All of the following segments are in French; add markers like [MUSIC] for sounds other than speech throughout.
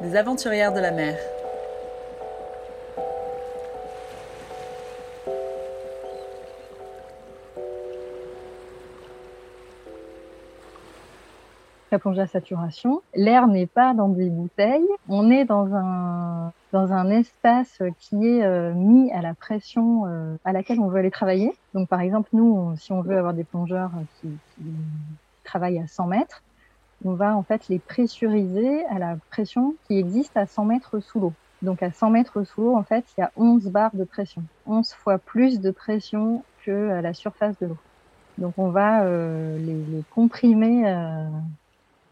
des aventurières de la mer. La plongée à saturation, l'air n'est pas dans des bouteilles, on est dans un dans un espace qui est euh, mis à la pression euh, à laquelle on veut aller travailler. Donc par exemple, nous, si on veut avoir des plongeurs qui, qui travaillent à 100 mètres, on va en fait les pressuriser à la pression qui existe à 100 mètres sous l'eau. Donc à 100 mètres sous l'eau, en fait, il y a 11 barres de pression, 11 fois plus de pression que à la surface de l'eau. Donc on va euh, les, comprimer euh, un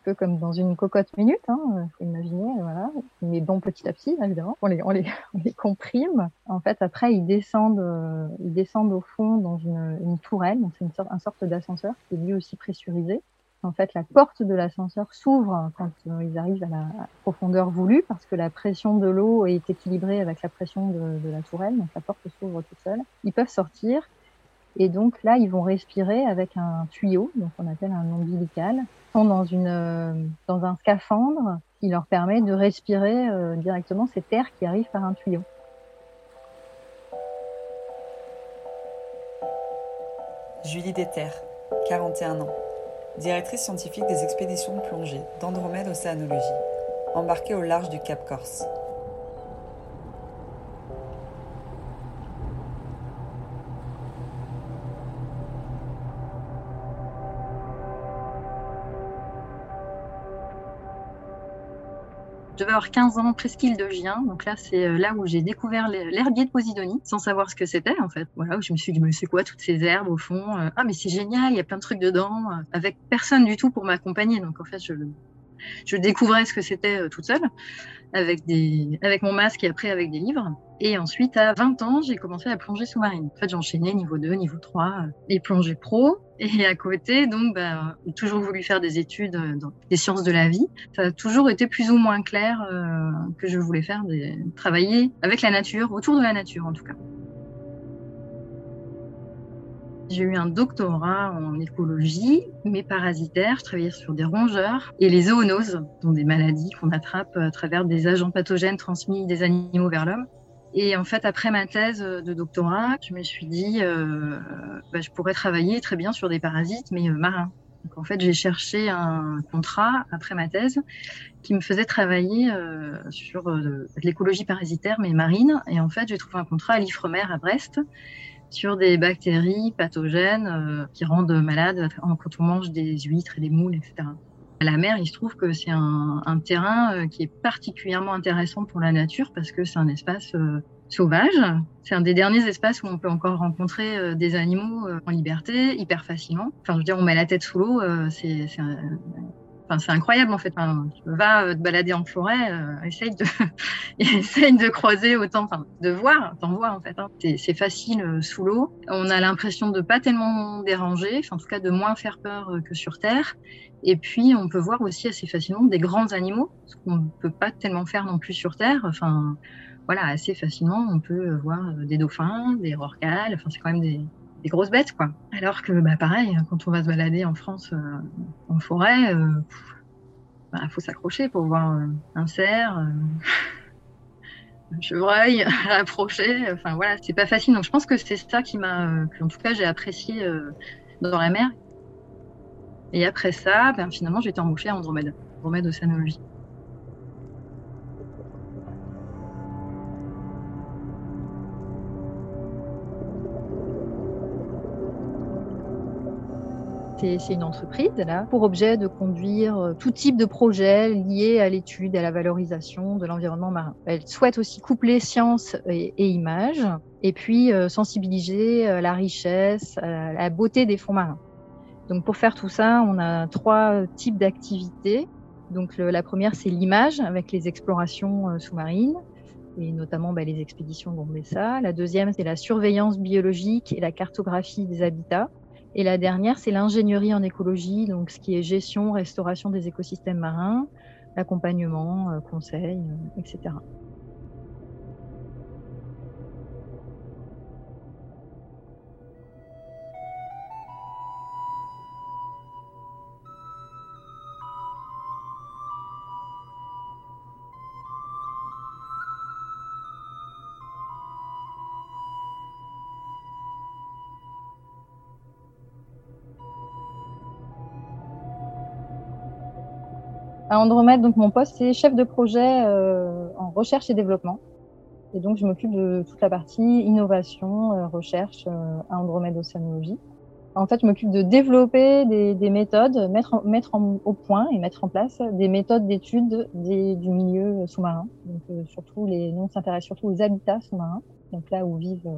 peu comme dans une cocotte minute, hein, faut imaginer, voilà. Mais bon, petit à petit, évidemment, on les, on les, [LAUGHS] on les comprime. En fait, après, ils descendent, euh, ils descendent au fond dans une, une tourelle. Donc c'est une sorte, une sorte d'ascenseur qui est lui aussi pressurisé. En fait, la porte de l'ascenseur s'ouvre quand euh, ils arrivent à la profondeur voulue parce que la pression de l'eau est équilibrée avec la pression de, la tourelle. Donc la porte s'ouvre toute seule. Ils peuvent sortir et donc là, ils vont respirer avec un tuyau, donc on appelle un ombilical. Ils sont euh, dans un scaphandre qui leur permet de respirer euh, directement cet air qui arrive par un tuyau. Julie Déter, 41 ans directrice scientifique des expéditions de plongée d'Andromède Océanologie, embarquée au large du Cap Corse. Devais avoir 15 ans, presqu'île de Gien. Donc là, c'est là où j'ai découvert l'herbier de Posidonie, sans savoir ce que c'était, en fait. Voilà, où je me suis dit, mais c'est quoi toutes ces herbes au fond Ah, mais c'est génial, il y a plein de trucs dedans, avec personne du tout pour m'accompagner. Donc en fait, je, je découvrais ce que c'était toute seule, avec, des, avec mon masque et après avec des livres. Et ensuite, à 20 ans, j'ai commencé la plongée sous-marine. En fait, j'enchaînais niveau 2, niveau 3, et plongée pro. Et à côté, donc, bah, j'ai toujours voulu faire des études dans les sciences de la vie. Ça a toujours été plus ou moins clair euh, que je voulais faire, des, travailler avec la nature, autour de la nature en tout cas. J'ai eu un doctorat en écologie, mais parasitaire. Je travaillais sur des rongeurs et les zoonoses, dont des maladies qu'on attrape à travers des agents pathogènes transmis des animaux vers l'homme. Et en fait, après ma thèse de doctorat, je me suis dit, euh, bah, je pourrais travailler très bien sur des parasites, mais euh, marins. Donc en fait, j'ai cherché un contrat après ma thèse qui me faisait travailler euh, sur euh, l'écologie parasitaire, mais marine. Et en fait, j'ai trouvé un contrat à l'Ifremer à Brest sur des bactéries pathogènes euh, qui rendent malades quand on mange des huîtres et des moules, etc. La mer, il se trouve que c'est un, terrain euh, qui est particulièrement intéressant pour la nature parce que c'est un espace euh, sauvage. C'est un des derniers espaces où on peut encore rencontrer euh, des animaux en liberté, hyper facilement. Enfin, je veux dire, on met la tête sous l'eau, c'est Enfin, c'est incroyable en fait. Enfin, va euh, te balader en forêt, euh, essaye de [LAUGHS] essaye de croiser autant, enfin de voir, t'en vois en fait. Hein. C'est facile euh, sous l'eau. On a l'impression de pas tellement déranger, en tout cas de moins faire peur que sur terre. Et puis on peut voir aussi assez facilement des grands animaux, ce qu'on ne peut pas tellement faire non plus sur terre. Enfin voilà, assez facilement on peut voir des dauphins, des rorquals. Enfin c'est quand même des des grosses bêtes, quoi. Alors que, bah, pareil, quand on va se balader en France, euh, en forêt, il euh, bah, faut s'accrocher pour voir euh, un cerf, [LAUGHS] un chevreuil [LAUGHS] approcher. Enfin, voilà, c'est pas facile. Donc, je pense que c'est ça qui m'a, en tout cas, j'ai apprécié dans la mer. Et après ça, ben, finalement, j'ai été embauchée à Andromède, Andromède Océanologie. C'est une entreprise. A pour objet de conduire euh, tout type de projet lié à l'étude à la valorisation de l'environnement marin. Elle souhaite aussi coupler science et, et images, et puis euh, sensibiliser à la richesse, la beauté des fonds marins. Donc pour faire tout ça, on a trois types d'activités. Donc la première, c'est l'image avec les explorations euh, sous-marines et notamment bah, les expéditions Gombessa. La deuxième, c'est la surveillance biologique et la cartographie des habitats. Et la dernière, c'est l'ingénierie en écologie, donc ce qui est gestion, restauration des écosystèmes marins, accompagnement, euh, conseil, euh, etc. À Andromède, donc mon poste, c'est chef de projet euh, en recherche et développement. Et donc, je m'occupe de toute la partie innovation, euh, recherche euh, à Andromède Océanologie. En fait, je m'occupe de développer des, des méthodes, mettre, mettre au point et mettre en place des méthodes d'étude du milieu sous-marin. Donc, surtout les, nous, on s'intéresse surtout aux habitats sous-marins, donc là où vivent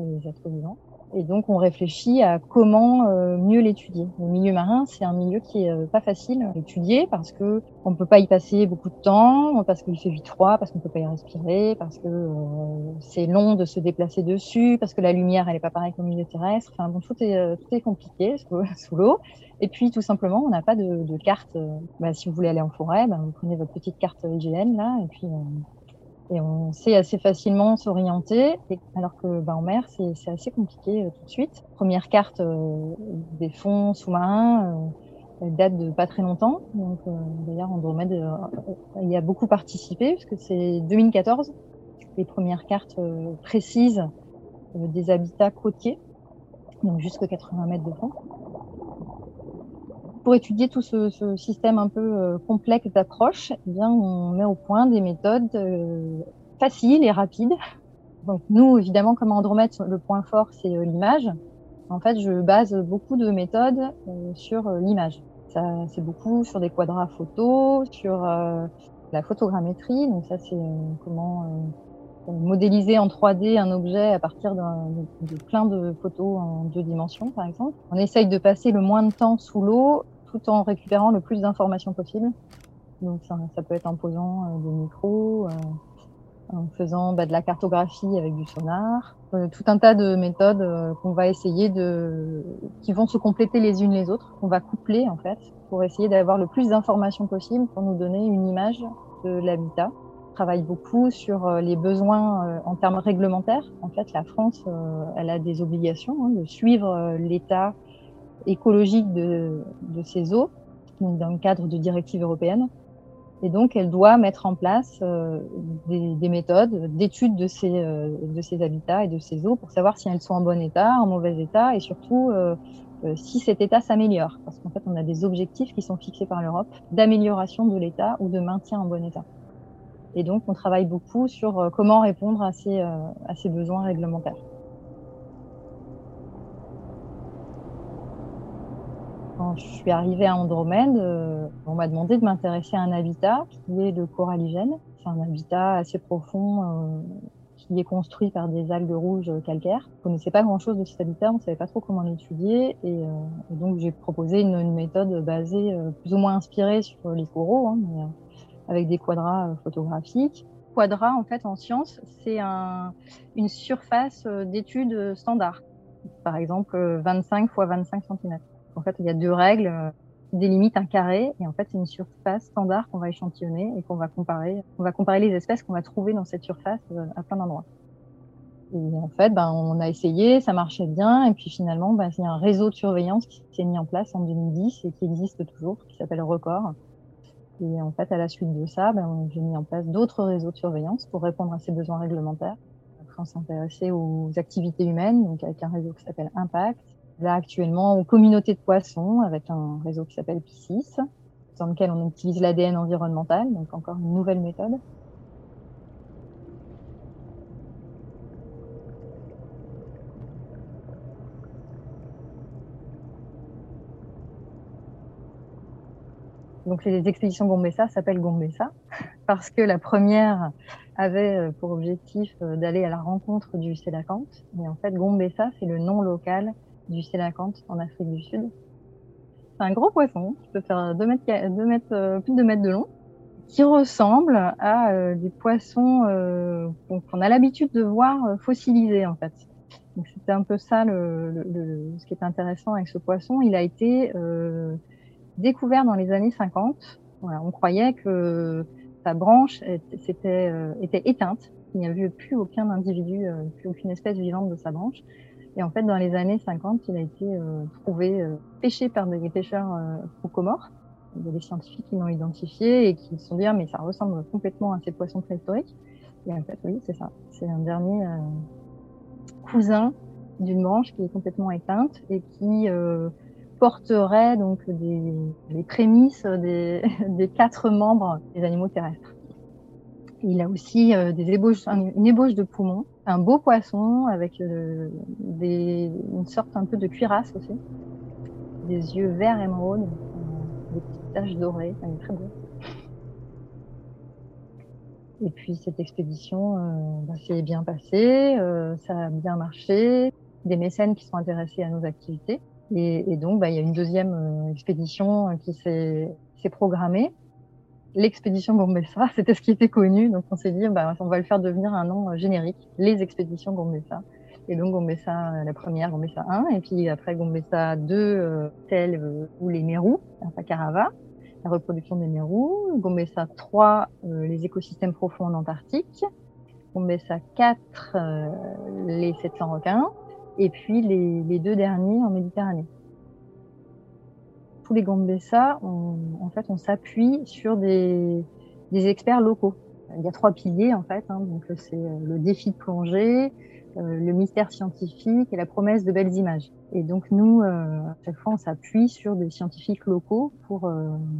les êtres vivants. Et donc, on réfléchit à comment euh, mieux l'étudier. Le milieu marin, c'est un milieu qui est euh, pas facile à étudier parce que on peut pas y passer beaucoup de temps, parce qu'il fait vite froid, parce qu'on peut pas y respirer, parce que euh, c'est long de se déplacer dessus, parce que la lumière, elle est pas pareille qu'au milieu terrestre. Enfin, bon, tout est, tout est compliqué [LAUGHS] sous, l'eau. Et puis, tout simplement, on n'a pas de, carte. Bah, si vous voulez aller en forêt, bah, vous prenez votre petite carte IGN, là, et puis et on sait assez facilement s'orienter, alors que bah, en mer, c'est assez compliqué euh, tout de suite. Première carte euh, des fonds sous-marins, euh, elle date de pas très longtemps. Donc, d'ailleurs, Andromède y a beaucoup participé, puisque c'est 2014, les premières cartes précises des habitats côtiers, donc jusqu'à 80 mètres de fond pour étudier tout ce, système un peu euh, complexe d'approche, eh bien, on met au point des méthodes euh, faciles et rapides. Donc, nous, évidemment, comme Andromède, le point fort, c'est euh, l'image. En fait, je base beaucoup de méthodes sur l'image. C'est beaucoup sur des quadrats photos, sur la photogrammétrie. Donc, ça, c'est comment modéliser en 3D un objet à partir de, plein de photos en deux dimensions, par exemple. On essaye de passer le moins de temps sous l'eau tout en récupérant le plus d'informations possible. Donc ça, peut être en posant euh, des micros, euh, en faisant bah, de la cartographie avec du sonar, euh, tout un tas de méthodes qu'on va essayer de, qui vont se compléter les unes les autres, qu'on va coupler en fait, pour essayer d'avoir le plus d'informations possible pour nous donner une image de l'habitat. On travaille beaucoup sur les besoins en termes réglementaires. En fait, la France, elle a des obligations hein, de suivre l'état écologique de, ces eaux, dans le cadre de directives européennes. Et donc, elle doit mettre en place euh, des, des, méthodes d'étude de ces, euh, de ces habitats et de ces eaux pour savoir si elles sont en bon état, en mauvais état, et surtout euh, si cet état s'améliore. Parce qu'en fait, on a des objectifs qui sont fixés par l'Europe d'amélioration de l'état ou de maintien en bon état. Et donc, on travaille beaucoup sur comment répondre à ces, à ces besoins réglementaires. Quand je suis arrivée à Andromède, euh, on m'a demandé de m'intéresser à un habitat qui est le coralligène. C'est un habitat assez profond euh, qui est construit par des algues rouges calcaires. On ne connaissait pas grand-chose de cet habitat, on ne savait pas trop comment l'étudier. Et, euh, donc j'ai proposé une, méthode basée, plus ou moins inspirée sur les coraux, hein, mais, avec des quadrats photographiques. Quadrat, en fait, en sciences, c'est un, une surface d'étude standard. Par exemple, 25 x 25 cm. En fait, il y a deux règles euh, qui délimitent un carré et en fait, c'est une surface standard qu'on va échantillonner et qu'on va comparer. On va comparer les espèces qu'on va trouver dans cette surface euh, à plein d'endroits. Et en fait, ben, on a essayé, ça marchait bien, et puis finalement, ben, il y a un réseau de surveillance qui s'est mis en place en 2010 et qui existe toujours, qui s'appelle Record. Et en fait, à la suite de ça, ben, j'ai mis en place d'autres réseaux de surveillance pour répondre à ces besoins réglementaires. Après, on s'est intéressé aux activités humaines, donc avec un réseau qui s'appelle Impact, actuellement aux communautés de poissons avec un réseau qui s'appelle P6, dans lequel on utilise l'ADN environnemental, donc encore une nouvelle méthode. Donc les expéditions Gombessa s'appellent Gombessa [LAUGHS] parce que la première avait euh, pour objectif euh, d'aller à la rencontre du sélacanthe. Et en fait, Gombessa, c'est le nom local du sélacanthe en Afrique du Sud. C'est un gros poisson qui peut faire 2 mètres, 2 mètres, euh, plus de 2 mètres de long, qui ressemble à des poissons qu'on a l'habitude de voir fossilisés en. Donc c'était un peu ça le, ce qui est intéressant avec ce poisson. Il a été euh, découvert dans les années 50. Voilà, on croyait que sa branche était, euh, était éteinte. Il n'y avait plus aucun individu, euh, plus aucune espèce vivante de sa branche. Et en fait, dans les années 50, il a été euh, trouvé pêché par des pêcheurs au Comores. Il y a des scientifiques qui l'ont identifié et qui se sont dit ah, mais ça ressemble complètement à ces poissons préhistoriques. Et en fait, oui, c'est ça. C'est un dernier cousin d'une branche qui est complètement éteinte et qui porterait donc des, les prémices des, [LAUGHS] des, quatre membres des animaux terrestres. Il a aussi euh, des ébauches, une ébauche de poumon, un beau poisson avec euh, des, une sorte un peu de cuirasse aussi, des yeux verts émeraude, euh, des petites taches dorées, il est très beau. Et puis cette expédition bah, s'est bien passée, ça a bien marché, des mécènes qui sont intéressés à nos activités. Et, et donc, bah, il y a une deuxième euh, expédition euh, qui s'est programmée. L'expédition Gombessa, c'était ce qui était connu. Donc, on s'est dit, bah, on va le faire devenir un nom euh, générique, les expéditions Gombessa. Et donc, Gombessa, la première, Gombessa 1, et puis après Gombessa 2, euh, tel ou les Mérous, Carava, la reproduction des Mérous. Gombessa 3, les écosystèmes profonds en Antarctique. Gombessa 4, les 700 requins et puis les, deux derniers en Méditerranée. Tous les Gambessa, on, en fait, on s'appuie sur des, experts locaux. Il y a trois piliers en fait, hein, donc c'est euh, le défi de plongée, euh, le mystère scientifique et la promesse de belles images. Et donc nous, euh, à chaque fois, on s'appuie sur des scientifiques locaux pour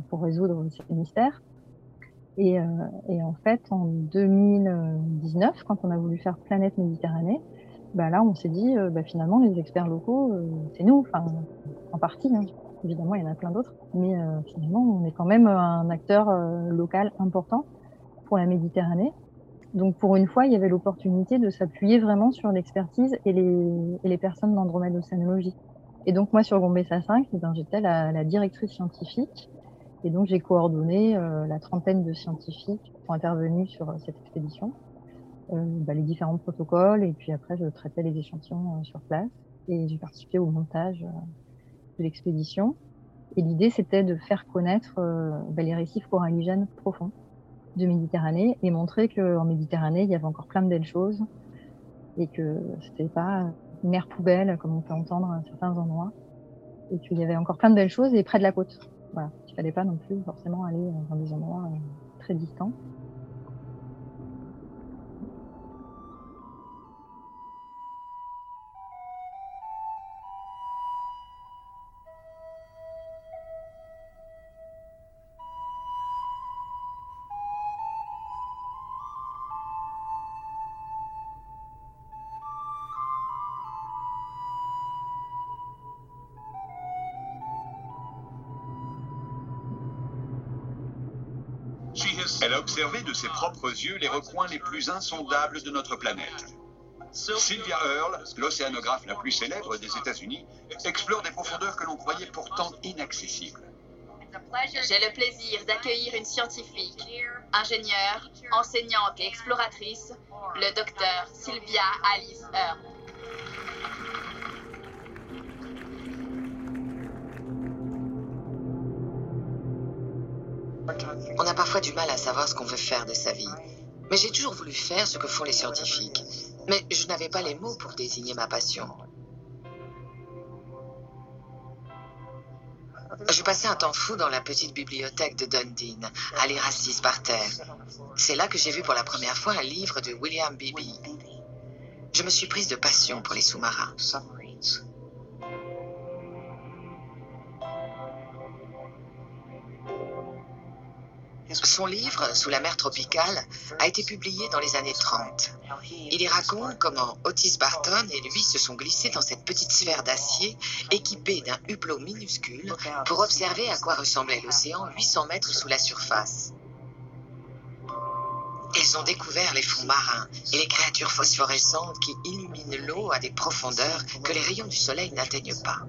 pour résoudre ces mystères. Et, en fait, en 2019, quand on a voulu faire Planète Méditerranée, bah là, on s'est dit, bah, finalement, les experts locaux, c'est nous, enfin, en partie. Hein. Évidemment, il y en a plein d'autres, mais euh, finalement, on est quand même un acteur local important pour la Méditerranée. Donc, pour une fois, il y avait l'opportunité de s'appuyer vraiment sur l'expertise et les, et les personnes. Et donc, moi, sur Gombessa 5, eh ben, j'étais la, directrice scientifique. Et donc, j'ai coordonné la trentaine de scientifiques qui sont intervenus sur cette expédition. Euh, bah, les différents protocoles et puis après je traitais les échantillons euh, sur place et j'ai participé au montage euh, de l'expédition. Et l'idée c'était de faire connaître bah, les récifs coralligènes profonds de Méditerranée et montrer qu'en Méditerranée il y avait encore plein de belles choses et que c'était pas une mer poubelle comme on peut entendre à certains endroits et qu'il y avait encore plein de belles choses et près de la côte. Voilà, il fallait pas non plus forcément aller dans des endroits très distants. Observé de ses propres yeux les recoins les plus insondables de notre planète. Sylvia Earle, l'océanographe la plus célèbre des États-Unis, explore des profondeurs que l'on croyait pourtant inaccessibles. J'ai le plaisir d'accueillir une scientifique, ingénieure, enseignante et exploratrice, le docteur Sylvia Alice Earle. On a parfois du mal à savoir ce qu'on veut faire de sa vie. Mais j'ai toujours voulu faire ce que font les scientifiques. Mais je n'avais pas les mots pour désigner ma passion. Je passais un temps fou dans la petite bibliothèque de Dundee, à lire assise par terre. C'est là que j'ai vu pour la première fois un livre de William Beebe. Je me suis prise de passion pour les sous-marins. Son livre, Sous la mer tropicale, a été publié dans les années 30. Il y raconte comment Otis Barton et lui se sont glissés dans cette petite sphère d'acier équipée d'un hublot minuscule pour observer à quoi ressemblait l'océan 800 mètres sous la surface. Ils ont découvert les fonds marins et les créatures phosphorescentes qui illuminent l'eau à des profondeurs que les rayons du soleil n'atteignent pas.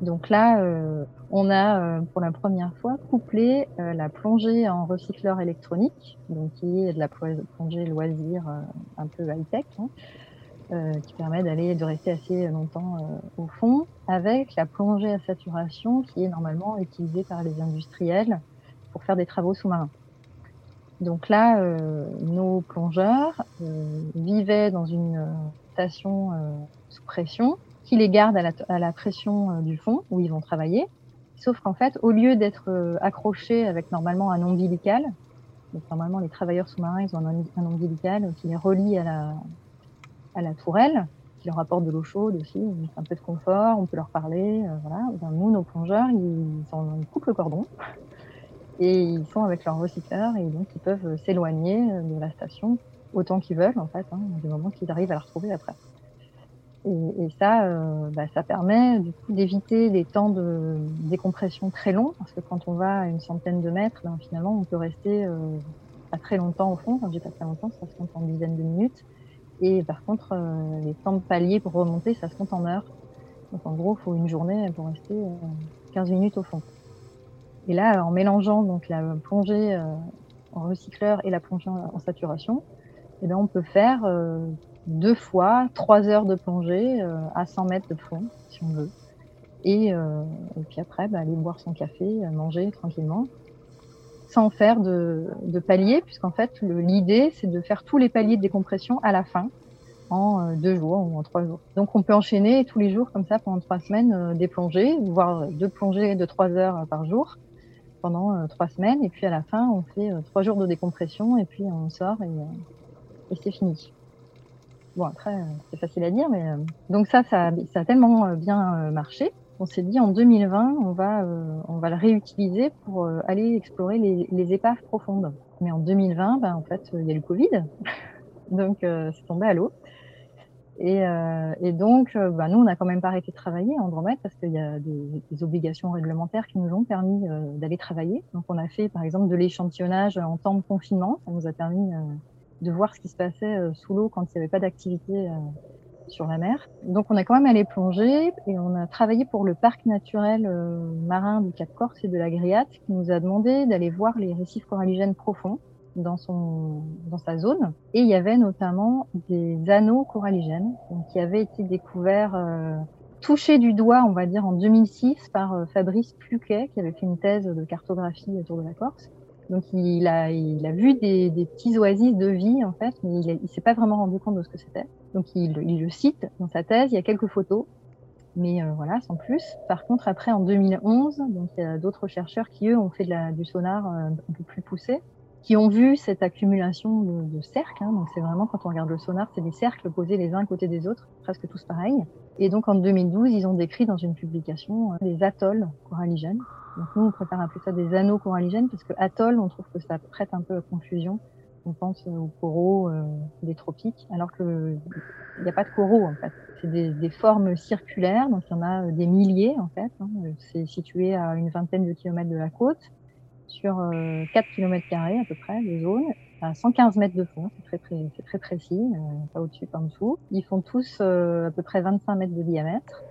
Donc là, euh, on a euh, pour la première fois couplé euh, la plongée en recycleur électronique, donc qui est de la plongée loisir un peu high-tech, hein, qui permet d'aller de rester assez longtemps au fond, avec la plongée à saturation qui est normalement utilisée par les industriels pour faire des travaux sous-marins. Donc là, nos plongeurs vivaient dans une station sous pression qui les garde à la, pression euh, du fond où ils vont travailler. Sauf qu'en fait, au lieu d'être euh, accrochés avec normalement un ombilical, donc normalement les travailleurs sous-marins, ils ont un, ombilical qui les relie à la, à la tourelle, qui leur apporte de l'eau chaude aussi, un peu de confort, on peut leur parler. Euh, voilà. Nous, nos plongeurs, ils, coupent le cordon et ils sont avec leur recycleur et donc ils peuvent s'éloigner de la station autant qu'ils veulent en fait, hein, du moment qu'ils arrivent à la retrouver après. Et, ça, euh, bah, ça permet du coup d'éviter des temps de décompression très longs, parce que quand on va à une centaine de mètres, ben, finalement, on peut rester euh, pas très longtemps au fond. Quand j'ai pas très longtemps, ça se compte en dizaines de minutes. Et par contre, euh, les temps de palier pour remonter, ça se compte en heures. Donc en gros, il faut une journée pour rester 15 minutes au fond. Et là, en mélangeant donc la plongée en recycleur et la plongée en saturation, eh bien, on peut faire deux fois trois heures de plongée euh, à 100 mètres de fond, si on veut. Et, euh, et puis après, bah, aller boire son café, euh, manger tranquillement, sans faire de, de paliers, puisqu'en fait, l'idée, c'est de faire tous les paliers de décompression à la fin, en deux jours ou en trois jours. Donc, on peut enchaîner tous les jours comme ça pendant trois semaines des plongées, voire deux plongées de trois heures par jour pendant trois semaines. Et puis à la fin, on fait trois jours de décompression et puis on sort et, et c'est fini. Bon, après, euh, c'est facile à dire, mais euh, donc ça, ça, a tellement euh, bien marché. On s'est dit en 2020, on va, on va le réutiliser pour aller explorer les, épaves profondes. Mais en 2020, ben, en fait, il y a le Covid, [LAUGHS] donc c'est tombé à l'eau. Et, donc, bah, nous, on n'a quand même pas arrêté de travailler à Andromède parce qu'il y a des, obligations réglementaires qui nous ont permis d'aller travailler. Donc, on a fait, par exemple, de l'échantillonnage en temps de confinement. Ça nous a permis de voir ce qui se passait euh, sous l'eau quand il n'y avait pas d'activité euh, sur la mer. Donc on a quand même allé plonger et on a travaillé pour le parc naturel euh, marin du Cap Corse et de la Griate qui nous a demandé d'aller voir les récifs coralligènes profonds dans son dans sa zone et il y avait notamment des anneaux coralligènes qui avaient été découverts touchés du doigt on va dire en 2006 par Fabrice Pluquet qui avait fait une thèse de cartographie autour de la Corse donc il a, il a vu des, des petits oasis de vie en fait, mais il, ne s'est pas vraiment rendu compte de ce que c'était. Donc il, il, le cite dans sa thèse. Il y a quelques photos, mais euh, voilà, sans plus. Par contre, après en 2011, donc il y a d'autres chercheurs qui eux ont fait de la, du sonar euh, un peu plus poussé, qui ont vu cette accumulation de, de cercles. Hein. donc c'est vraiment quand on regarde le sonar, c'est des cercles posés les uns à côté des autres, presque tous pareils. Et donc en 2012, ils ont décrit dans une publication euh, des atolls coralligènes donc nous, on préfère appeler ça des anneaux coralligènes parce que atoll, on trouve que ça prête un peu à confusion. On pense aux coraux euh, des tropiques, alors qu'il n'y a pas de coraux en fait. C'est des, formes circulaires, donc il y en a euh, des milliers en fait. Hein. C'est situé à une vingtaine de kilomètres de la côte, sur euh, 4 km carrés à peu près de zone, à 115 mètres de fond, c'est très, très, très précis, euh, pas au-dessus, pas en dessous. Ils font tous euh, à peu près 25 mètres de diamètre.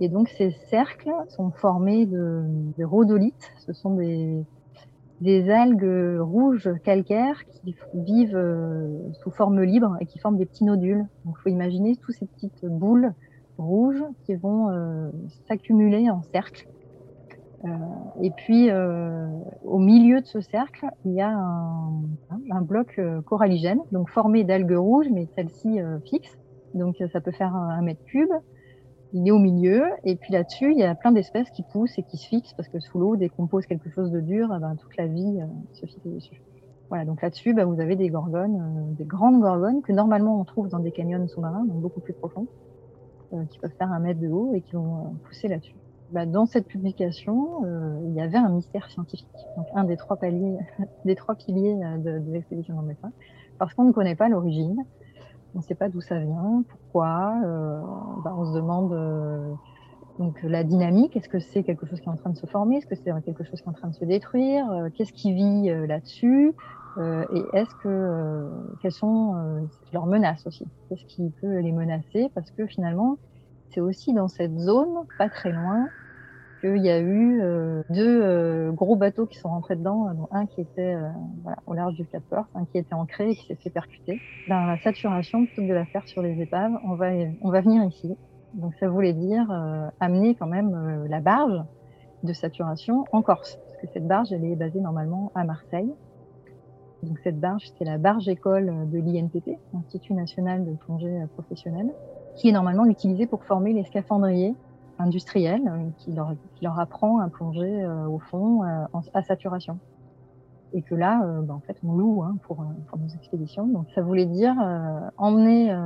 Et donc ces cercles sont formés de, de rhodolites. Ce sont des, algues rouges calcaires qui vivent euh, sous forme libre et qui forment des petits nodules. Donc il faut imaginer toutes ces petites boules rouges qui vont euh, s'accumuler en cercle. Euh, et puis au milieu de ce cercle, il y a un, bloc coralligène, donc formé d'algues rouges, mais celle-ci fixe. Donc ça peut faire un mètre cube il est au milieu, et puis là-dessus, il y a plein d'espèces qui poussent et qui se fixent, parce que sous l'eau, dès qu'on pose quelque chose de dur, eh ben, toute la vie euh, se fixe dessus. Voilà, donc là-dessus, bah, vous avez des gorgones, des grandes gorgones que normalement on trouve dans des canyons sous-marins, donc beaucoup plus profonds, qui peuvent faire un mètre de haut et qui vont pousser là-dessus. Bah, dans cette publication, il y avait un mystère scientifique, donc un des trois paliers, [LAUGHS] des trois piliers de, de l'expédition dans le parce qu'on ne connaît pas l'origine, on ne sait pas d'où ça vient, pourquoi. Euh, bah, on se demande euh, donc la dynamique. Est-ce que c'est quelque chose qui est en train de se former? Est-ce que c'est quelque chose qui est en train de se détruire? Euh, Qu'est-ce qui vit là-dessus? Et est-ce que quelles sont leurs menaces aussi? Qu'est-ce qui peut les menacer? Parce que finalement, c'est aussi dans cette zone, pas très loin, qu'il y a eu euh, deux euh, gros bateaux qui sont rentrés dedans, dont un qui était euh, au large du Cap Perth, un qui était ancré et qui s'est fait percuter. Dans la saturation, plutôt que de la faire sur les épaves, on va, on va venir ici. Donc ça voulait dire amener quand même la barge de saturation en Corse, parce que cette barge, elle est basée normalement à Marseille. Donc cette barge, c'est la barge école de l'INPP, Institut national de plongée professionnelle, qui est normalement utilisée pour former les scaphandriers industriel euh, qui leur, apprend à plonger euh, au fond euh, à saturation. Et que là, bah, en fait, on loue hein, pour, nos expéditions. Donc, ça voulait dire emmener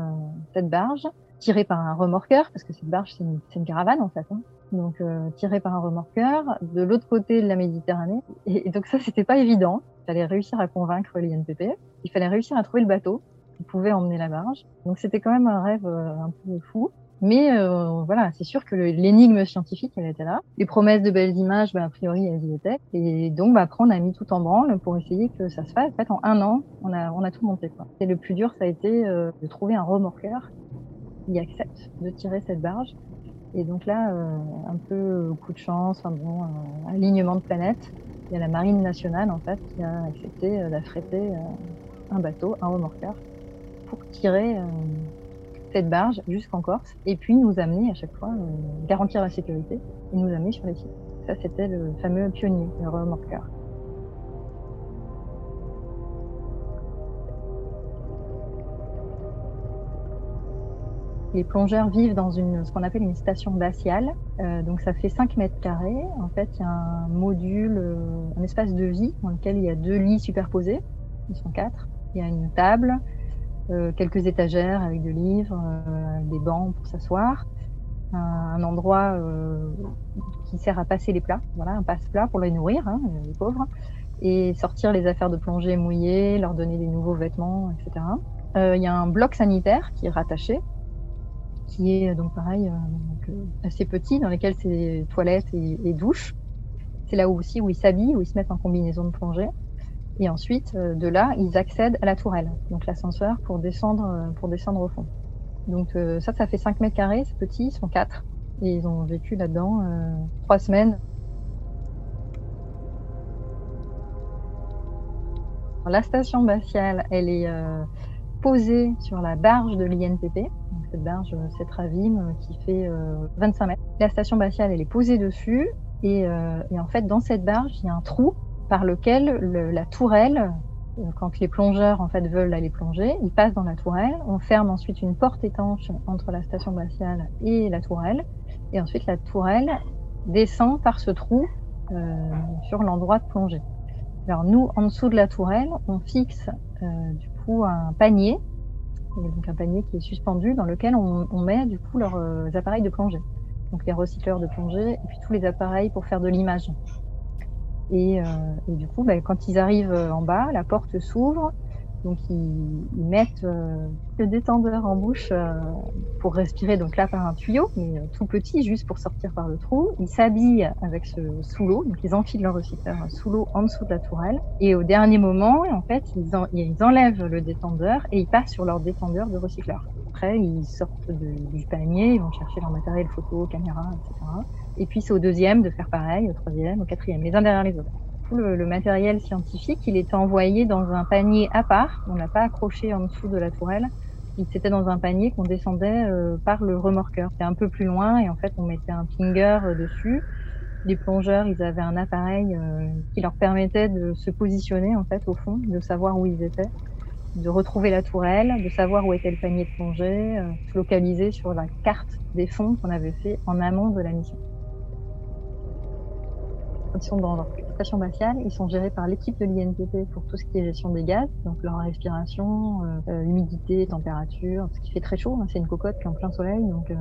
cette barge tirée par un remorqueur, parce que cette barge, c'est une, une, caravane en fait. Hein. Donc, tirée par un remorqueur de l'autre côté de la Méditerranée. Et, donc, ça, c'était pas évident. Il fallait réussir à convaincre l'INPP. Il fallait réussir à trouver le bateau qui pouvait emmener la barge. Donc, c'était quand même un rêve un peu fou. Mais euh, voilà, c'est sûr que l'énigme scientifique, elle était là. Les promesses de belles images, bah, a priori, elles y étaient. Et donc, bah, après, on a mis tout en branle pour essayer que ça se fasse. En fait, en un an, on a, on a tout monté. Quoi. Et le plus dur, ça a été euh, de trouver un remorqueur qui accepte de tirer cette barge. Et donc là, euh, un peu coup de chance, enfin bon, alignement de planètes. Il y a la marine nationale, en fait, qui a accepté d'affréter un bateau, un remorqueur, pour tirer cette barge jusqu'en Corse et puis nous amener à chaque fois, euh, garantir la sécurité et nous amener sur les sites. Ça, c'était le fameux pionnier, le remorqueur. Les plongeurs vivent dans une, ce qu'on appelle une station glaciale. Euh, donc ça fait 5 mètres carrés. En fait, il y a un module, euh, un espace de vie dans lequel il y a deux lits superposés. Ils sont quatre. Il y a une table, euh, quelques étagères avec des livres, euh, des bancs pour s'asseoir, un, endroit euh, qui sert à passer les plats, voilà, un passe-plat pour les nourrir, hein, les pauvres, et sortir les affaires de plongée mouillées, leur donner des nouveaux vêtements, etc. Il y a un bloc sanitaire qui est rattaché, qui est donc pareil assez petit, dans lequel c'est toilettes et, et douches. C'est là aussi où ils s'habillent, où ils se mettent en combinaison de plongée. Et ensuite, euh, de là, ils accèdent à la tourelle, donc l'ascenseur pour descendre, euh, pour descendre au fond. Donc euh, ça, ça fait 5 mètres carrés, c'est petit, ils sont 4. Et ils ont vécu là-dedans euh, 3 semaines. La station batiale, elle est posée sur la barge de l'INPP, cette barge, cette ravine qui fait 25 mètres. La station batiale, elle est posée dessus. Et en fait, dans cette barge, il y a un trou par lequel le, la tourelle, euh, quand les plongeurs en fait veulent aller plonger, ils passent dans la tourelle. On ferme ensuite une porte étanche entre la station glaciale et la tourelle, et ensuite la tourelle descend par ce trou euh, sur l'endroit de plongée. Alors nous, en dessous de la tourelle, on fixe euh, du coup un panier, donc un panier qui est suspendu dans lequel on, met du coup leurs appareils de plongée, donc les recycleurs de plongée et puis tous les appareils pour faire de l'image. Et, euh, du coup, bah, quand ils arrivent euh, en bas, la porte s'ouvre. Donc ils, ils mettent euh, le détendeur en bouche euh, pour respirer, donc là par un tuyau, mais euh, tout petit, juste pour sortir par le trou. Ils s'habillent avec ce sous l'eau, donc ils enfilent leur recycleur sous l'eau en dessous de la tourelle. Et au dernier moment, en fait, ils, en, ils enlèvent le détendeur et ils passent sur leur détendeur de recycleur. Après, ils sortent du panier, ils vont chercher leur matériel photo, caméra, etc. Et puis c'est au deuxième de faire pareil, au troisième, au quatrième, les uns derrière les autres. Tout le, le matériel scientifique, il était envoyé dans un panier à part. On l'a pas accroché en dessous de la tourelle. C'était dans un panier qu'on descendait euh, par le remorqueur. C'était un peu plus loin et en fait on mettait un pinger euh, dessus. Les plongeurs, ils avaient un appareil euh, qui leur permettait de se positionner en fait au fond, de savoir où ils étaient, de retrouver la tourelle, de savoir où était le panier de plongée, euh, se localiser sur la carte des fonds qu'on avait fait en amont de la mission conditions de danger. station spatiale, ils sont gérés par l'équipe de l'INPP pour tout ce qui est gestion des gaz, donc leur respiration, euh, humidité, température, parce qu'il fait très chaud, hein, c'est une cocotte qui est en plein soleil, donc euh,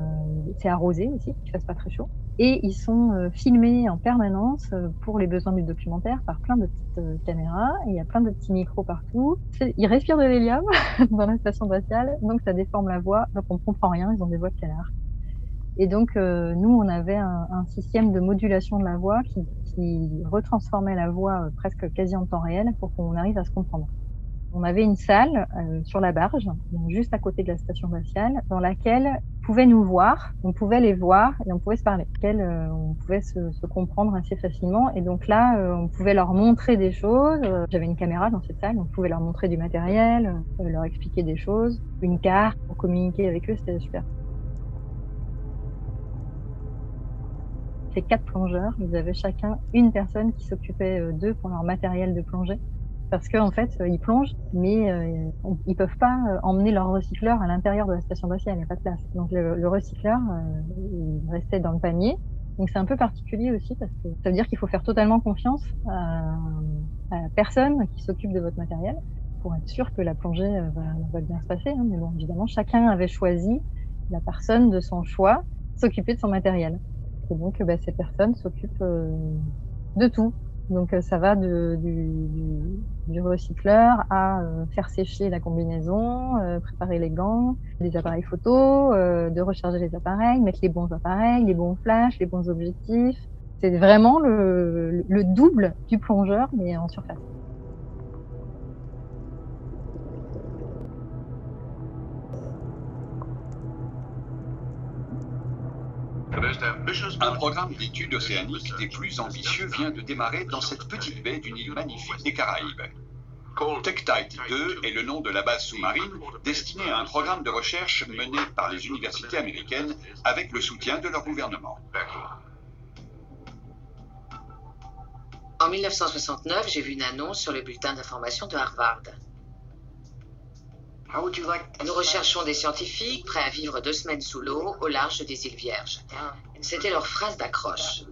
c'est arrosé aussi, qu'il fasse pas très chaud. Et ils sont euh, filmés en permanence euh, pour les besoins du documentaire par plein de petites euh, caméras, il y a plein de petits micros partout. Ils respirent de l'hélium [LAUGHS] dans la station spatiale, donc ça déforme la voix, donc on comprend rien, ils ont des voix de canard. Et donc, euh, nous, on avait un, un système de modulation de la voix qui, qui retransformait la voix euh, presque quasi en temps réel pour qu'on arrive à se comprendre. On avait une salle euh, sur la barge, donc juste à côté de la station spatiale, dans laquelle on pouvait nous voir, on pouvait les voir et on pouvait se parler. Euh, on pouvait se, se comprendre assez facilement. Et donc là, euh, on pouvait leur montrer des choses. Euh, J'avais une caméra dans cette salle, on pouvait leur montrer du matériel, euh, leur expliquer des choses, une carte pour communiquer avec eux, c'était super. Quatre plongeurs, ils avaient chacun une personne qui s'occupait euh, d'eux pour leur matériel de plongée. Parce qu'en en fait, euh, ils plongent, mais euh, ils peuvent pas emmener leur recycleur à l'intérieur de la station spatiale, il n'y a pas de place. Donc le, le recycleur, il restait dans le panier. Donc c'est un peu particulier aussi parce que ça veut dire qu'il faut faire totalement confiance à, la personne qui s'occupe de votre matériel pour être sûr que la plongée va, va bien se passer. hein. Mais bon, évidemment, chacun avait choisi la personne de son choix s'occuper de son matériel. Et donc, bah, ces personnes s'occupent euh, de tout. Donc, euh, ça va du, recycleur à euh, faire sécher la combinaison, préparer les gants, les appareils photo, de recharger les appareils, mettre les bons appareils, les bons flashs, les bons objectifs. C'est vraiment le double du plongeur, mais en surface. Un programme d'études océaniques des plus ambitieux vient de démarrer dans cette petite baie d'une île magnifique des Caraïbes. TechTite 2 est le nom de la base sous-marine destinée à un programme de recherche mené par les universités américaines avec le soutien de leur gouvernement. En 1969, j'ai vu une annonce sur le bulletin d'information de Harvard. Nous recherchons des scientifiques prêts à vivre deux semaines sous l'eau au large des îles Vierges. C'était leur phrase d'accroche.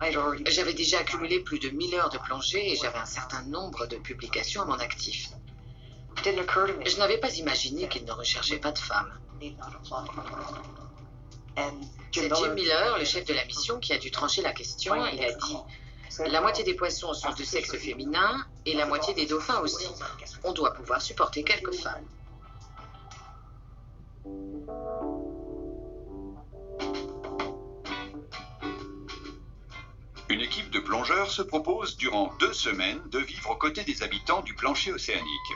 [LAUGHS] J'avais déjà accumulé plus de 1000 heures de plongée et j'avais un certain nombre de publications à mon actif. Je n'avais pas imaginé qu'ils ne recherchaient pas de femmes. C'est Jim Miller, le chef de la mission, qui a dû trancher la question. Il a dit La moitié des poissons sont de sexe féminin et la moitié des dauphins aussi. On doit pouvoir supporter quelques femmes. Une équipe de plongeurs se propose durant deux semaines de vivre aux côtés des habitants du plancher océanique.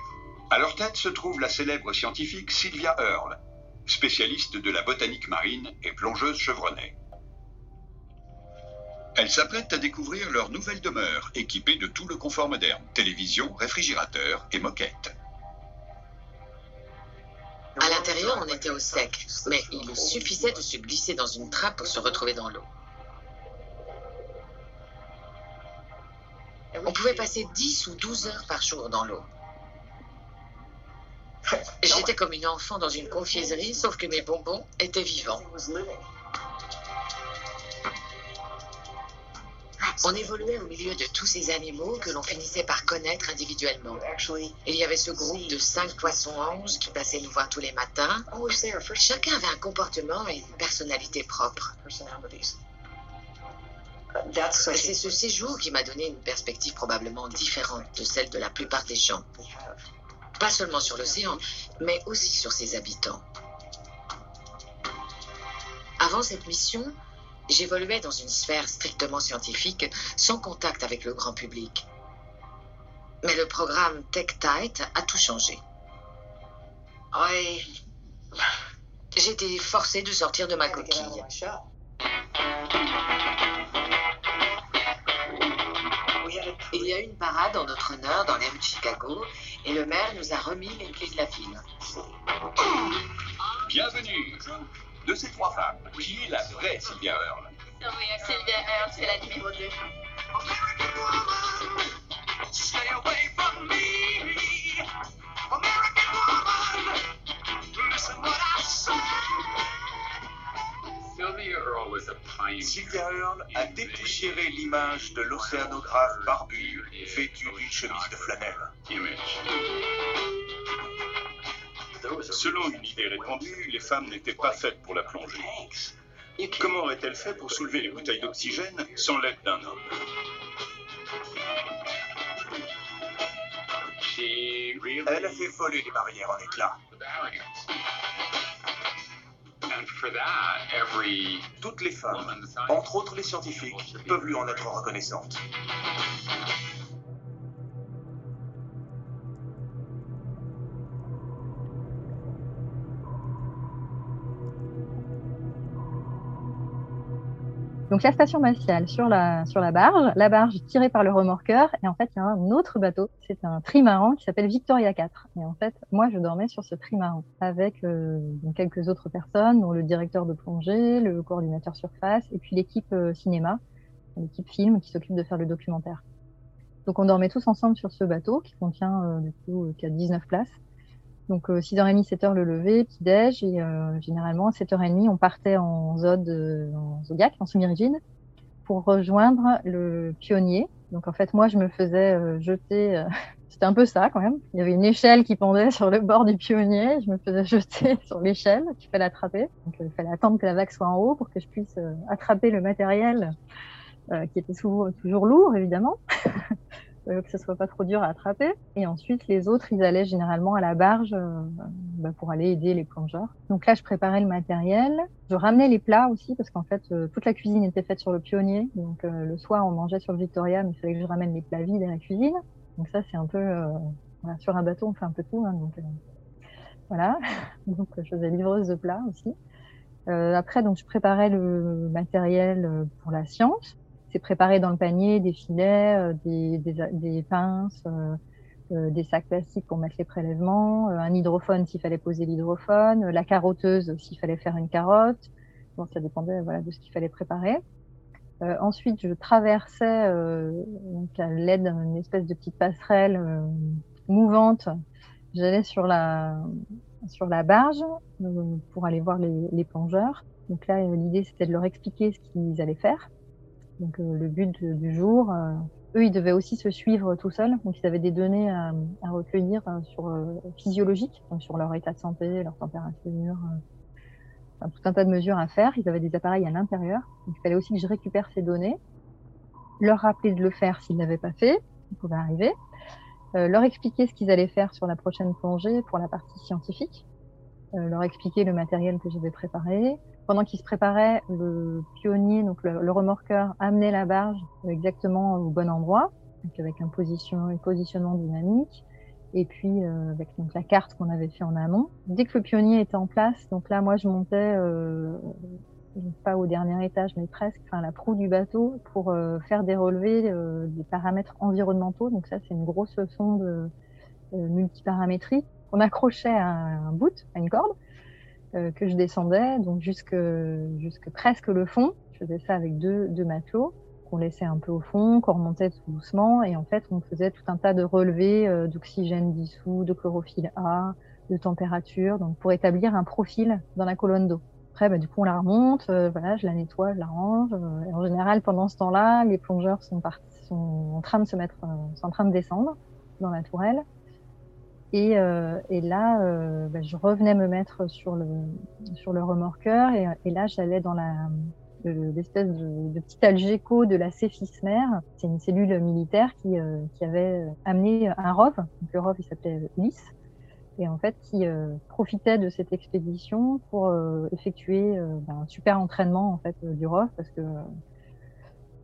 À leur tête se trouve la célèbre scientifique Sylvia Earle, spécialiste de la botanique marine et plongeuse chevronnée. Elles s'apprêtent à découvrir leur nouvelle demeure, équipée de tout le confort moderne, télévision, réfrigérateur et moquette. À l'intérieur, on était au sec, mais il suffisait de se glisser dans une trappe pour se retrouver dans l'eau. On pouvait passer 10 ou 12 heures par jour dans l'eau. J'étais comme une enfant dans une confiserie, sauf que mes bonbons étaient vivants. On évoluait au milieu de tous ces animaux que l'on finissait par connaître individuellement. Il y avait ce groupe de cinq poissons-anges qui passaient nous voir tous les matins. Chacun avait un comportement et une personnalité propre. C'est ce séjour qui m'a donné une perspective probablement différente de celle de la plupart des gens. Pas seulement sur l'océan, mais aussi sur ses habitants. Avant cette mission, j'évoluais dans une sphère strictement scientifique, sans contact avec le grand public. Mais le programme TechTite a tout changé. J'étais forcée de sortir de ma coquille. Il y a eu une parade en notre honneur dans les rues de Chicago et le maire nous a remis les clés de la ville. Bienvenue De ces trois femmes, qui est la vraie Sylvia Earle Sylvia Earle, c'est la numéro 2. Sylvia Earle was a Sylvia Earle a dépoussiéré l'image de l'océanographe barbu vêtu d'une chemise de flanelle. Selon une idée répandue, les femmes n'étaient pas faites pour la plongée. Comment aurait-elle fait pour soulever les bouteilles d'oxygène sans l'aide d'un homme Elle a fait voler les barrières en éclats. Toutes les femmes, entre autres les scientifiques, peuvent lui en être reconnaissantes. Donc la station spatiale sur la, sur la barge, la barge tirée par le remorqueur, et en fait il y a un autre bateau, c'est un trimaran qui s'appelle Victoria 4. Et en fait, moi je dormais sur ce trimaran avec euh, quelques autres personnes, dont le directeur de plongée, le coordinateur surface, et puis l'équipe euh, cinéma, l'équipe film qui s'occupe de faire le documentaire. Donc on dormait tous ensemble sur ce bateau qui contient euh, du coup qui a 19 places. Donc 6h30, 7h le lever, petit déj et euh, généralement à 7h30 on partait en Zod, en Zodiac, en semi-rigide pour rejoindre le pionnier. Donc en fait moi je me faisais euh, jeter, euh, [LAUGHS] c'était un peu ça quand même. Il y avait une échelle qui pendait sur le bord du pionnier, je me faisais [LAUGHS] jeter sur l'échelle qu'il fallait attraper. Donc il fallait attendre que la vague soit en haut pour que je puisse attraper le matériel qui était souvent, toujours lourd évidemment. [LAUGHS] Euh, que ce soit pas trop dur à attraper. Et ensuite, les autres, ils allaient généralement à la barge euh, bah, pour aller aider les plongeurs. Donc là, je préparais le matériel. Je ramenais les plats aussi parce qu'en fait, euh, toute la cuisine était faite sur le pionnier. Donc le soir, on mangeait sur le Victoria, mais il fallait que je ramène les plats vides à la cuisine. Donc ça, c'est un peu... Voilà, sur un bateau, on fait un peu tout. Hein, donc voilà. [LAUGHS] donc je faisais livreuse de plats aussi. après, donc je préparais le matériel pour la science c'est préparé dans le panier des filets, euh, des, des, pinces, euh, euh, des sacs plastiques pour mettre les prélèvements, un hydrophone s'il fallait poser l'hydrophone, la carotteuse s'il fallait faire une carotte. Bon, ça dépendait voilà, de ce qu'il fallait préparer. Ensuite, je traversais donc à l'aide d'une espèce de petite passerelle mouvante. J'allais sur la sur la barge pour aller voir les, les plongeurs. Donc là, l'idée c'était de leur expliquer ce qu'ils allaient faire. Donc euh, le but du jour, euh, eux, ils devaient aussi se suivre tout seuls. Donc ils avaient des données à, recueillir euh, sur donc sur leur état de santé, leur température, tout un tas de mesures à faire. Ils avaient des appareils à l'intérieur. Donc il fallait aussi que je récupère ces données, leur rappeler de le faire s'ils n'avaient pas fait, ça pouvait arriver, leur expliquer ce qu'ils allaient faire sur la prochaine plongée pour la partie scientifique, leur expliquer le matériel que j'avais préparé, pendant qu'il se préparait, le pionnier, donc le, remorqueur, amenait la barge exactement au bon endroit, donc avec un, position, un positionnement dynamique, et puis euh, avec donc la carte qu'on avait fait en amont. Dès que le pionnier était en place, donc là moi je montais euh, pas au dernier étage, mais presque, enfin la proue du bateau pour euh, faire des relevés euh, des paramètres environnementaux. Donc ça c'est une grosse sonde euh, multiparamétrique qu'on accrochait à un bout, à une corde que je descendais, donc jusque, jusque presque le fond. Je faisais ça avec deux, deux matelots qu'on laissait un peu au fond, qu'on remontait tout doucement, et en fait, on faisait tout un tas de relevés euh, d'oxygène dissous, de chlorophylle A, de température, donc pour établir un profil dans la colonne d'eau. Après, bah, du coup, on la remonte, euh, voilà, je la nettoie, je la range. Euh, et en général, pendant ce temps-là, les plongeurs sont, sont en train de se mettre, euh, sont en train de descendre dans la tourelle. Et, euh, et là, euh, bah, je revenais me mettre sur le, remorqueur et, là, j'allais dans l'espèce de, de, petit algéco de la Céfismer. C'est une cellule militaire qui, euh, avait amené un ROV. Donc, le ROV, il s'appelait Ulysse. Et en fait, qui profitait de cette expédition pour effectuer bah, un super entraînement en fait du ROV parce que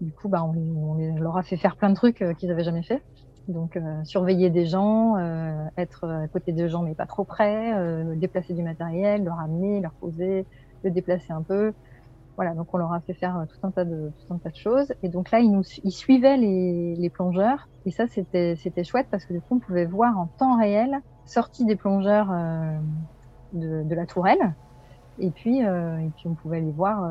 du coup, bah, on, leur a fait faire plein de trucs qu'ils n'avaient jamais fait. Donc, euh, surveiller des gens, euh, être à côté de gens mais pas trop près, euh, déplacer du matériel, le ramener, leur poser, le déplacer un peu. Voilà, donc on leur a fait faire tout un tas de, tout un tas de choses. Et donc là, ils, nous, ils suivaient les, les plongeurs. Et ça, c'était, c'était chouette parce que du coup, on pouvait voir en temps réel, sortie des plongeurs de, de, la tourelle. Et puis, et puis, on pouvait les voir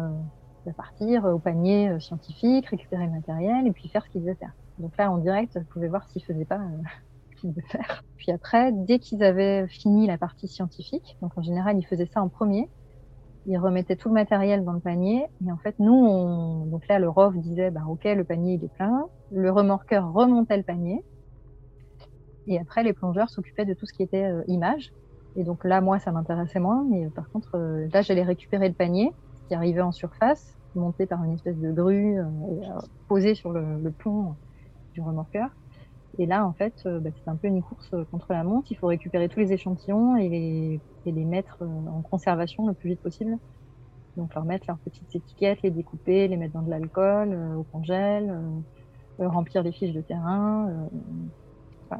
partir au panier scientifique, récupérer le matériel et puis faire ce qu'ils devaient faire. Donc là, en direct, vous pouvez voir s'ils faisaient pas euh, [LAUGHS] ce qu'ils devaient faire. Puis après, dès qu'ils avaient fini la partie scientifique, donc en général, ils faisaient ça en premier, ils remettaient tout le matériel dans le panier. Et en fait, nous, on... donc là, le ROV disait, bah, OK, le panier, il est plein. Le remorqueur remontait le panier. Et après, les plongeurs s'occupaient de tout ce qui était euh, image. Et donc là, moi, ça m'intéressait moins. Mais euh, par contre, euh, là, j'allais récupérer le panier qui arrivait en surface, monté par une espèce de grue, posé sur le, le, pont du remorqueur. Et là, en fait, bah, c'est un peu une course contre la montre. Il faut récupérer tous les échantillons et les, et les mettre en conservation le plus vite possible. Donc leur mettre leurs petites étiquettes, les découper, les mettre dans de l'alcool, au congèle, remplir les fiches de terrain,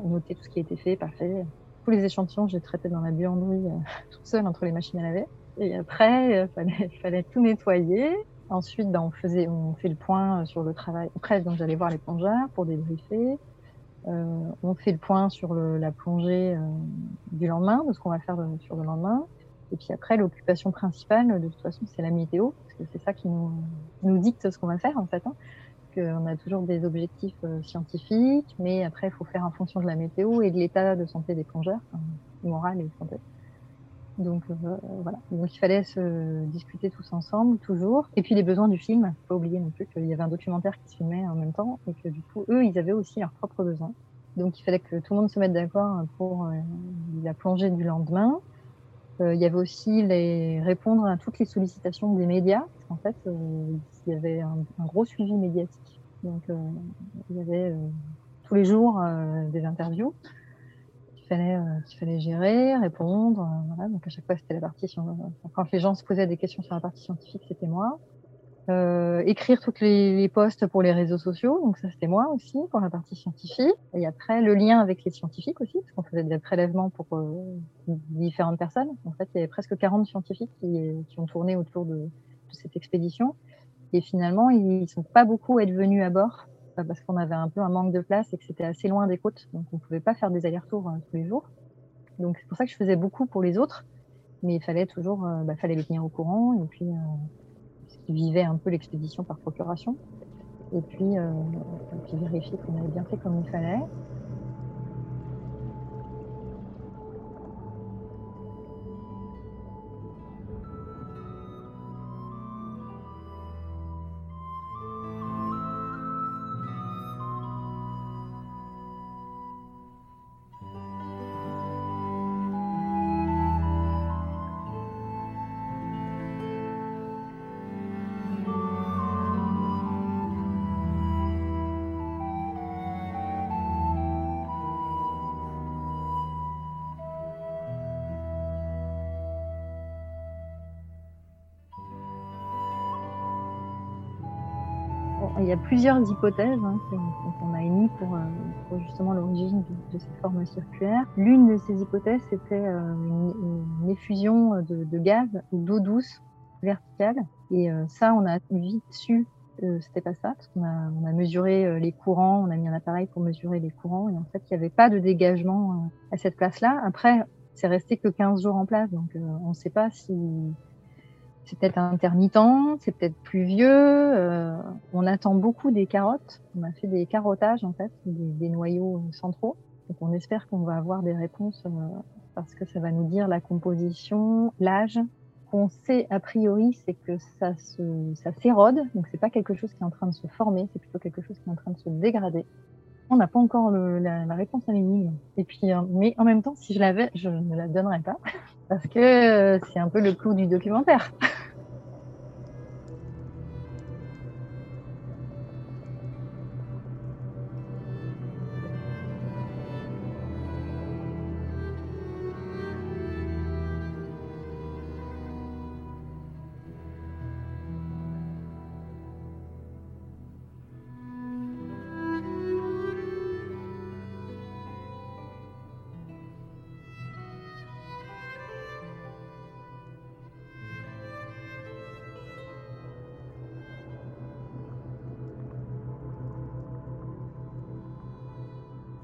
noter tout ce qui a été fait, pas fait. Tous les échantillons, j'ai traité dans la buanderie euh, [LAUGHS] toute seule entre les machines à laver. Et après, il euh, [LAUGHS] fallait, tout nettoyer. Ensuite, ben, on faisait, on fait le point sur le travail. Après, donc j'allais voir les plongeurs pour débriefer. Euh, on fait le point sur le, la plongée euh, du lendemain, de ce qu'on va faire sur le lendemain. Et puis après, l'occupation principale, de toute façon, c'est la météo, parce que c'est ça qui nous, nous dicte ce qu'on va faire en fait. Hein on a toujours des objectifs euh, scientifiques, mais après, il faut faire en fonction de la météo et de l'état de santé des plongeurs, moral et santé. Donc euh, voilà. Donc il fallait se discuter tous ensemble, toujours. Et puis les besoins du film. Faut pas oublier non plus qu'il y avait un documentaire qui se filmait en même temps et que du coup eux, ils avaient aussi leurs propres besoins. Donc il fallait que tout le monde se mette d'accord pour euh, la plongée du lendemain. il y avait aussi les répondre à toutes les sollicitations des médias. Parce qu'en fait, il y avait un, gros suivi médiatique. Donc, euh, il y avait euh, tous les jours euh, des interviews fallait, qu'il fallait gérer, répondre. voilà. Donc, à chaque fois, c'était la partie. Quand les gens se posaient des questions sur la partie scientifique, c'était moi. Euh, écrire toutes les, posts pour les réseaux sociaux, donc ça c'était moi aussi pour la partie scientifique. Et après le lien avec les scientifiques aussi, parce qu'on faisait des prélèvements pour euh, différentes personnes. En fait, il y avait presque 40 scientifiques qui, qui ont tourné autour de, de cette expédition. Et finalement, ils sont pas beaucoup être venus à bord euh, parce qu'on avait un peu un manque de place et que c'était assez loin des côtes, donc on pouvait pas faire des allers-retours euh, tous les jours. Donc c'est pour ça que je faisais beaucoup pour les autres, mais il fallait toujours, euh, bah, fallait les tenir au courant et puis euh, qu'ils vivaient un peu l'expédition par procuration. Et puis vérifier qu'on avait bien fait comme il fallait. Il y a plusieurs hypothèses hein, qu'on a émises pour, euh, pour, justement l'origine de, cette forme circulaire. L'une de ces hypothèses, c'était euh, une, effusion de, gaz ou d'eau douce verticale. Et euh, ça, on a vite su que c'était pas ça, parce qu'on a, on a mesuré les courants, on a mis un appareil pour mesurer les courants, et en fait, il n'y avait pas de dégagement à cette place-là. Après, c'est resté que 15 jours en place, donc on ne sait pas si c'est peut-être intermittent, c'est peut-être pluvieux. Euh, on attend beaucoup des carottes. On a fait des carottages en fait, des, noyaux centraux. Donc on espère qu'on va avoir des réponses euh, parce que ça va nous dire la composition, l'âge. Qu'on sait a priori, c'est que ça ça s'érode. Donc c'est pas quelque chose qui est en train de se former, c'est plutôt quelque chose qui est en train de se dégrader. On n'a pas encore la, réponse à l'énigme. Et puis, euh, mais en même temps, si je l'avais, je ne la donnerais pas [LAUGHS] parce que euh, c'est un peu le clou du documentaire. [LAUGHS]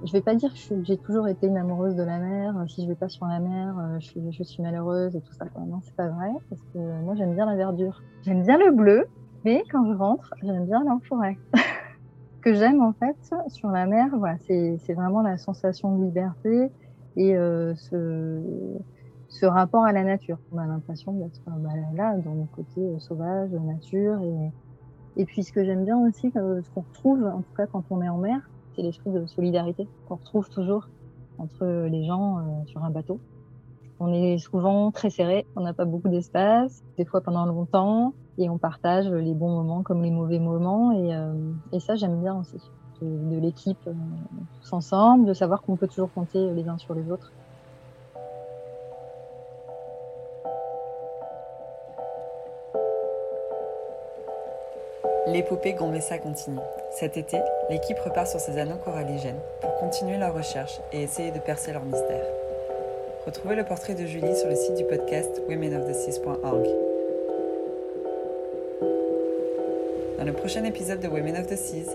je vais pas dire que j'ai toujours été une amoureuse de la mer. Si je vais pas sur la mer, euh, je suis, malheureuse et tout ça. Non, c'est pas vrai parce que moi j'aime bien la verdure. J'aime bien le bleu, mais quand je rentre, j'aime bien la forêt. [LAUGHS] Ce que j'aime en fait sur la mer, voilà, c'est vraiment la sensation de liberté et euh, ce, rapport à la nature. On a l'impression d'être bah, là, dans le côté sauvage, nature. Et puis ce que j'aime bien aussi, ce qu'on retrouve, en tout cas quand on est en mer, c'est l'esprit de solidarité qu'on retrouve toujours entre les gens sur un bateau. On est souvent très serré, on n'a pas beaucoup d'espace, des fois pendant longtemps, et on partage les bons moments comme les mauvais moments. Et, euh, et ça, j'aime bien aussi. De, l'équipe euh, tous ensemble, de savoir qu'on peut toujours compter les uns sur les autres. L'épopée Gambessa continue. Cet été, l'équipe repart sur ses anneaux coralligènes pour continuer leur recherche et essayer de percer leur mystère. Retrouvez le portrait de Julie sur le site du podcast womenoftheseas.org. Dans le prochain épisode de Women of the Seas,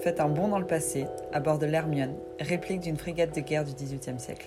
faites un bond dans le passé à bord de l'Hermione, réplique d'une frégate de guerre du XVIIIe siècle.